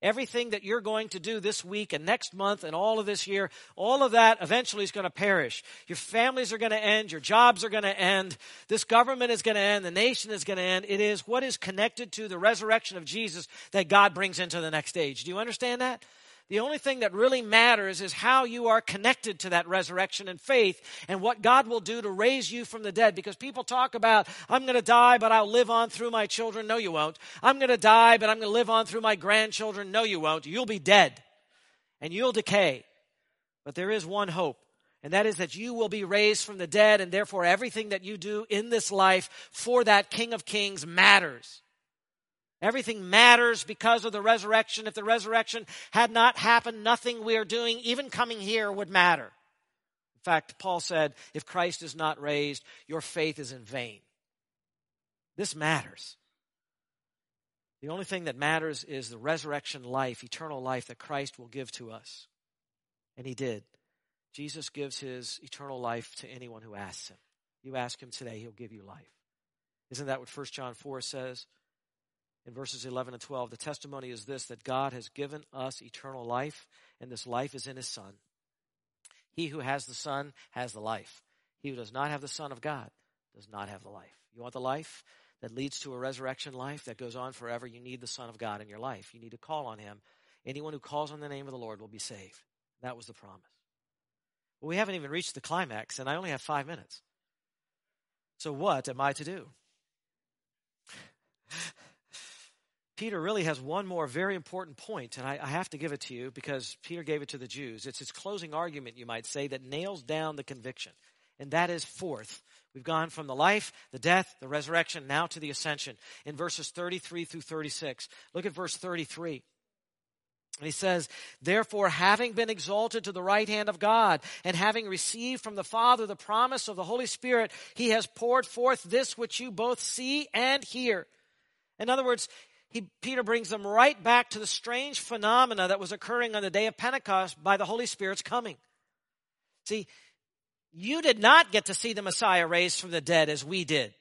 Everything that you're going to do this week and next month and all of this year, all of that eventually is going to perish. Your families are going to end. Your jobs are going to end. This government is going to end. The nation is going to end. It is what is connected to the resurrection of Jesus that God brings into the next age. Do you understand that? The only thing that really matters is how you are connected to that resurrection and faith and what God will do to raise you from the dead. Because people talk about, I'm going to die, but I'll live on through my children. No, you won't. I'm going to die, but I'm going to live on through my grandchildren. No, you won't. You'll be dead and you'll decay. But there is one hope. And that is that you will be raised from the dead, and therefore everything that you do in this life for that King of Kings matters. Everything matters because of the resurrection. If the resurrection had not happened, nothing we are doing, even coming here, would matter. In fact, Paul said, if Christ is not raised, your faith is in vain. This matters. The only thing that matters is the resurrection life, eternal life that Christ will give to us. And he did. Jesus gives his eternal life to anyone who asks him. You ask him today, he'll give you life. Isn't that what 1 John 4 says? In verses 11 and 12. The testimony is this that God has given us eternal life, and this life is in His Son. He who has the Son has the life. He who does not have the Son of God does not have the life. You want the life that leads to a resurrection life that goes on forever? You need the Son of God in your life. You need to call on Him. Anyone who calls on the name of the Lord will be saved. That was the promise. Well, we haven't even reached the climax, and I only have five minutes. So, what am I to do? Peter really has one more very important point, and I, I, have to give it to you because Peter gave it to the Jews. It's his closing argument, you might say, that nails down the conviction. And that is fourth. We've gone from the life, the death, the resurrection, now to the ascension in verses 33 through 36. Look at verse 33. And he says, Therefore, having been exalted to the right hand of God, and having received from the Father the promise of the Holy Spirit, he has poured forth this which you both see and hear. In other words, he, Peter brings them right back to the strange phenomena that was occurring on the day of Pentecost by the Holy Spirit's coming. See, you did not get to see the Messiah raised from the dead as we did.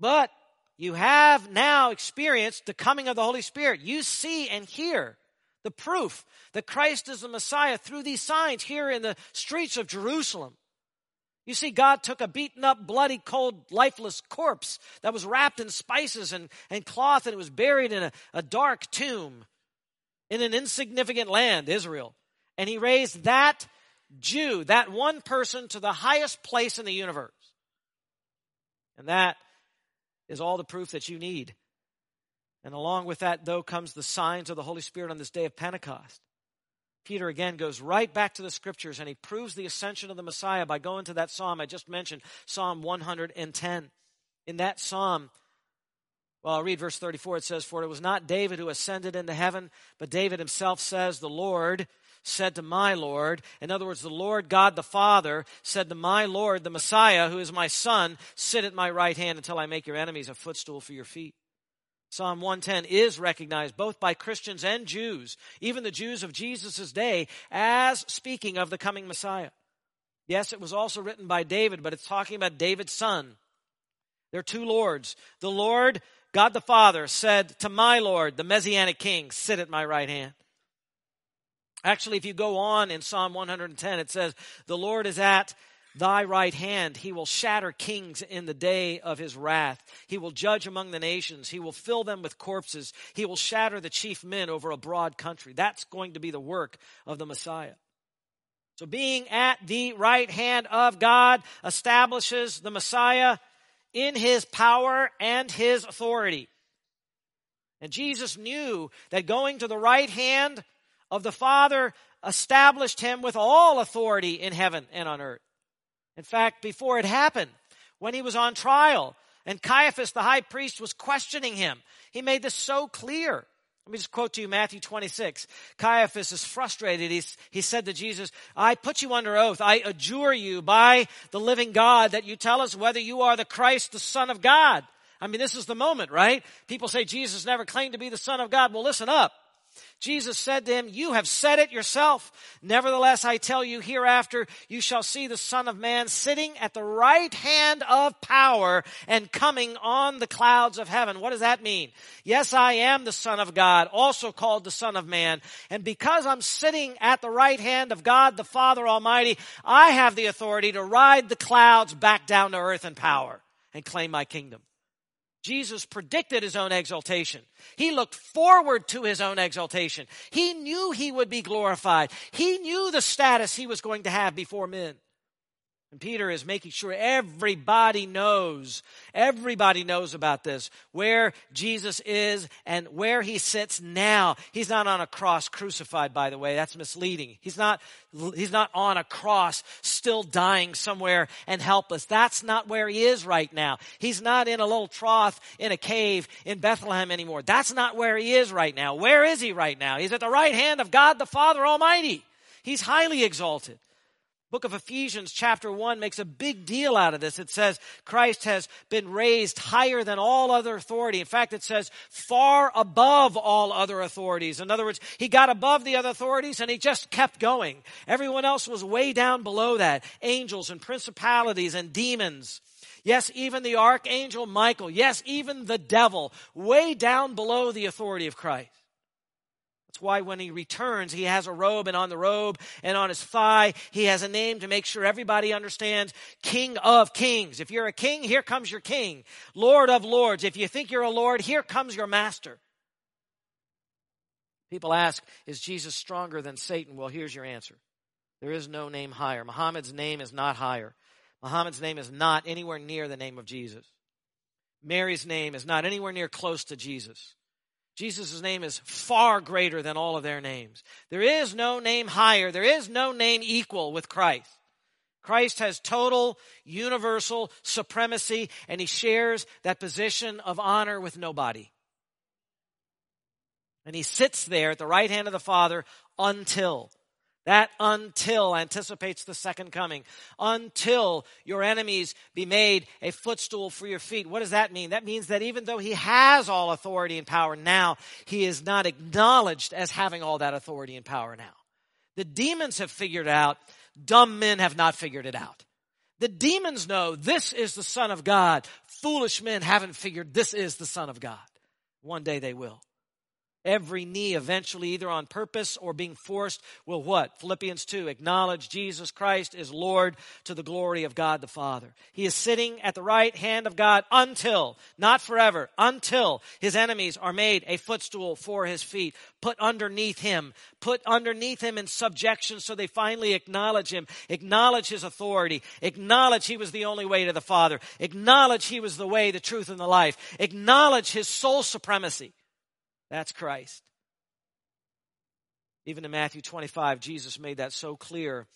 But you have now experienced the coming of the Holy Spirit. You see and hear the proof that Christ is the Messiah through these signs here in the streets of Jerusalem. You see, God took a beaten up, bloody, cold, lifeless corpse that was wrapped in spices and, and cloth and it was buried in a, a dark tomb in an insignificant land, Israel. And he raised that Jew, that one person, to the highest place in the universe. And that is all the proof that you need. And along with that, though, comes the signs of the Holy Spirit on this day of Pentecost. Peter again goes right back to the scriptures and he proves the ascension of the Messiah by going to that psalm I just mentioned, Psalm 110. In that psalm, well, I'll read verse 34. It says, For it was not David who ascended into heaven, but David himself says, The Lord said to my Lord, in other words, the Lord God the Father said to my Lord, the Messiah, who is my Son, sit at my right hand until I make your enemies a footstool for your feet. Psalm 110 is recognized both by Christians and Jews, even the Jews of Jesus' day, as speaking of the coming Messiah. Yes, it was also written by David, but it's talking about David's son. There are two Lords. The Lord, God the Father, said to my Lord, the Messianic King, sit at my right hand. Actually, if you go on in Psalm 110, it says, The Lord is at thy right hand. He will shatter kings in the day of his wrath. He will judge among the nations. He will fill them with corpses. He will shatter the chief men over a broad country. That's going to be the work of the Messiah. So being at the right hand of God establishes the Messiah in his power and his authority. And Jesus knew that going to the right hand of the Father established him with all authority in heaven and on earth. In fact, before it happened, when he was on trial and Caiaphas, the high priest, was questioning him, he made this so clear. Let me just quote to you Matthew 26. Caiaphas is frustrated. He's, he said to Jesus, I put you under oath. I adjure you by the living God that you tell us whether you are the Christ, the Son of God. I mean, this is the moment, right? People say Jesus never claimed to be the Son of God. Well, listen up. Jesus said to him, You have said it yourself. Nevertheless, I tell you, hereafter you shall see the Son of Man sitting at the right hand of power and coming on the clouds of heaven. What does that mean? Yes, I am the Son of God, also called the Son of Man. And because I'm sitting at the right hand of God, the Father Almighty, I have the authority to ride the clouds back down to earth in power and claim my kingdom. Jesus predicted his own exaltation. He looked forward to his own exaltation. He knew he would be glorified. He knew the status he was going to have before men. And Peter is making sure everybody knows, everybody knows about this, where Jesus is and where he sits now. He's not on a cross crucified, by the way. That's misleading. He's not, he's not on a cross still dying somewhere and helpless. That's not where he is right now. He's not in a little trough in a cave in Bethlehem anymore. That's not where he is right now. Where is he right now? He's at the right hand of God the Father Almighty. He's highly exalted book of Ephesians chapter 1 makes a big deal out of this. It says Christ has been raised higher than all other authority. In fact, it says far above all other authorities. In other words, he got above the other authorities and he just kept going. Everyone else was way down below that. Angels and principalities and demons. Yes, even the archangel Michael. Yes, even the devil way down below the authority of Christ. That's why when he returns, he has a robe, and on the robe and on his thigh, he has a name to make sure everybody understands King of Kings. If you're a king, here comes your king. Lord of Lords. If you think you're a Lord, here comes your master. People ask, is Jesus stronger than Satan? Well, here's your answer. There is no name higher. Muhammad's name is not higher. Muhammad's name is not anywhere near the name of Jesus. Mary's name is not anywhere near close to Jesus. Jesus' name is far greater than all of their names. There is no name higher. There is no name equal with Christ. Christ has total, universal supremacy, and he shares that position of honor with nobody. And he sits there at the right hand of the Father until That until anticipates the second coming. Until your enemies be made a footstool for your feet. What does that mean? That means that even though he has all authority and power now, he is not acknowledged as having all that authority and power now. The demons have figured out. Dumb men have not figured it out. The demons know this is the Son of God. Foolish men haven't figured this is the Son of God. One day they will. Every knee eventually, either on purpose or being forced, will what? Philippians 2 acknowledge Jesus Christ is Lord to the glory of God the Father. He is sitting at the right hand of God until, not forever, until his enemies are made a footstool for his feet, put underneath him, put underneath him in subjection so they finally acknowledge him, acknowledge his authority, acknowledge he was the only way to the Father, acknowledge he was the way, the truth, and the life, acknowledge his sole supremacy. That's Christ. Even in Matthew 25, Jesus made that so clear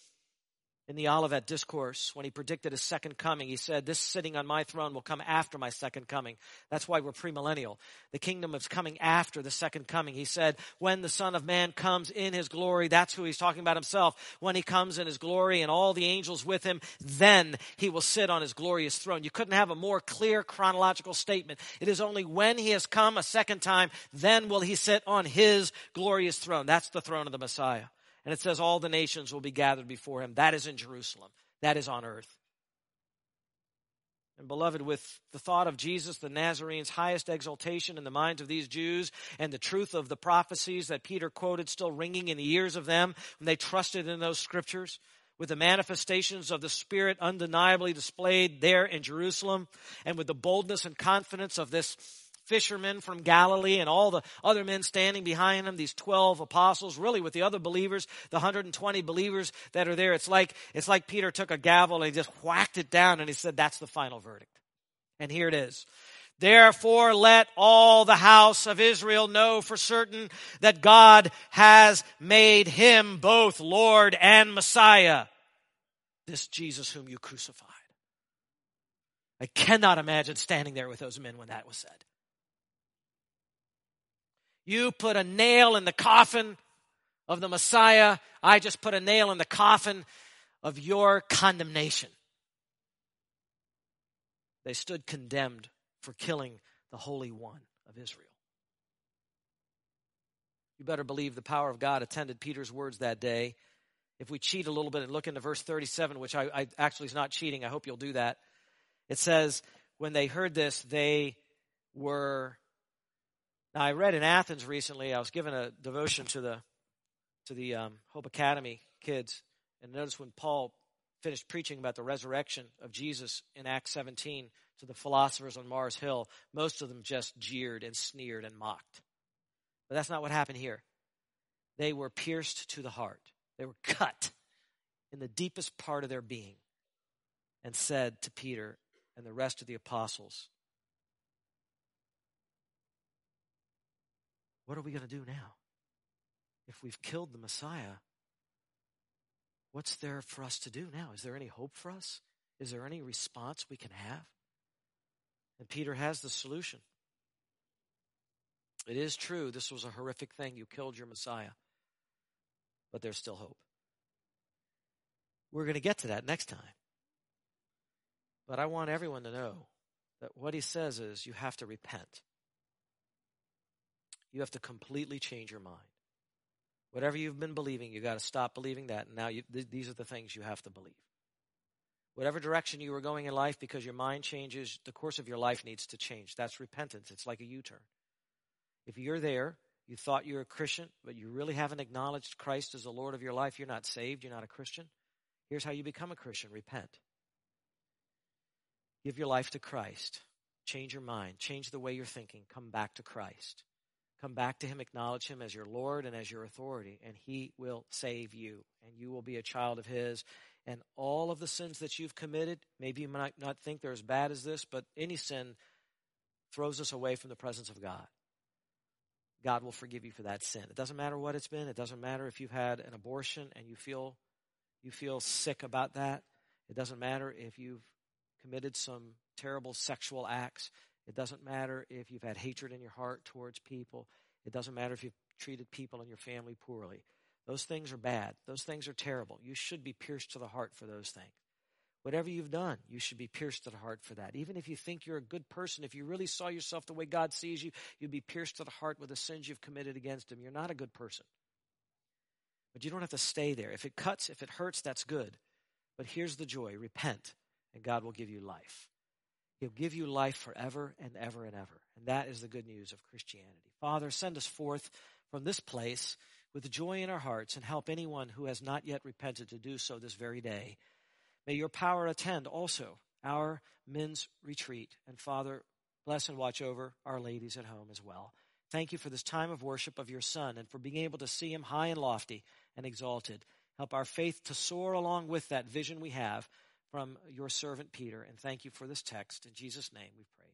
in the Olivet Discourse, when he predicted his second coming, he said, This sitting on my throne will come after my second coming. That's why we're premillennial. The kingdom is coming after the second coming. He said, When the Son of Man comes in his glory, that's who he's talking about himself. When he comes in his glory and all the angels with him, then he will sit on his glorious throne. You couldn't have a more clear chronological statement. It is only when he has come a second time, then will he sit on his glorious throne. That's the throne of the Messiah. And it says all the nations will be gathered before him. That is in Jerusalem. That is on earth. And beloved, with the thought of Jesus, the Nazarene's highest exaltation in the minds of these Jews, and the truth of the prophecies that Peter quoted still ringing in the ears of them when they trusted in those scriptures, with the manifestations of the Spirit undeniably displayed there in Jerusalem, and with the boldness and confidence of this fishermen from Galilee and all the other men standing behind them, these 12 apostles, really with the other believers, the 120 believers that are there. It's like, it's like Peter took a gavel and he just whacked it down and he said, that's the final verdict. And here it is. Therefore, let all the house of Israel know for certain that God has made him both Lord and Messiah. This Jesus whom you crucified. I cannot imagine standing there with those men when that was said. You put a nail in the coffin of the Messiah. I just put a nail in the coffin of your condemnation. They stood condemned for killing the Holy One of Israel. You better believe the power of God attended Peter's words that day. If we cheat a little bit and look into verse 37, which I, I actually is not cheating, I hope you'll do that. It says, when they heard this, they were now, I read in Athens recently. I was given a devotion to the to the um, Hope Academy kids, and notice when Paul finished preaching about the resurrection of Jesus in Acts 17 to the philosophers on Mars Hill, most of them just jeered and sneered and mocked. But that's not what happened here. They were pierced to the heart. They were cut in the deepest part of their being and said to Peter and the rest of the apostles, What are we going to do now? If we've killed the Messiah, what's there for us to do now? Is there any hope for us? Is there any response we can have? And Peter has the solution. It is true, this was a horrific thing. You killed your Messiah. But there's still hope. We're going to get to that next time. But I want everyone to know that what he says is you have to repent. You have to completely change your mind. Whatever you've been believing, you got to stop believing that. And now you, th- these are the things you have to believe. Whatever direction you were going in life, because your mind changes, the course of your life needs to change. That's repentance. It's like a U turn. If you're there, you thought you're a Christian, but you really haven't acknowledged Christ as the Lord of your life, you're not saved, you're not a Christian. Here's how you become a Christian repent. Give your life to Christ. Change your mind. Change the way you're thinking. Come back to Christ. Come back to Him, acknowledge Him as your Lord and as your authority, and He will save you, and you will be a child of His. And all of the sins that you've committed, maybe you might not think they're as bad as this, but any sin throws us away from the presence of God. God will forgive you for that sin. It doesn't matter what it's been. It doesn't matter if you've had an abortion and you feel you feel sick about that. It doesn't matter if you've committed some terrible sexual acts. It doesn't matter if you've had hatred in your heart towards people. It doesn't matter if you've treated people in your family poorly. Those things are bad. Those things are terrible. You should be pierced to the heart for those things. Whatever you've done, you should be pierced to the heart for that. Even if you think you're a good person, if you really saw yourself the way God sees you, you'd be pierced to the heart with the sins you've committed against Him. You're not a good person. But you don't have to stay there. If it cuts, if it hurts, that's good. But here's the joy repent, and God will give you life. He'll give you life forever and ever and ever. And that is the good news of Christianity. Father, send us forth from this place with joy in our hearts and help anyone who has not yet repented to do so this very day. May your power attend also our men's retreat. And Father, bless and watch over our ladies at home as well. Thank you for this time of worship of your Son and for being able to see him high and lofty and exalted. Help our faith to soar along with that vision we have from your servant Peter. And thank you for this text. In Jesus' name we pray.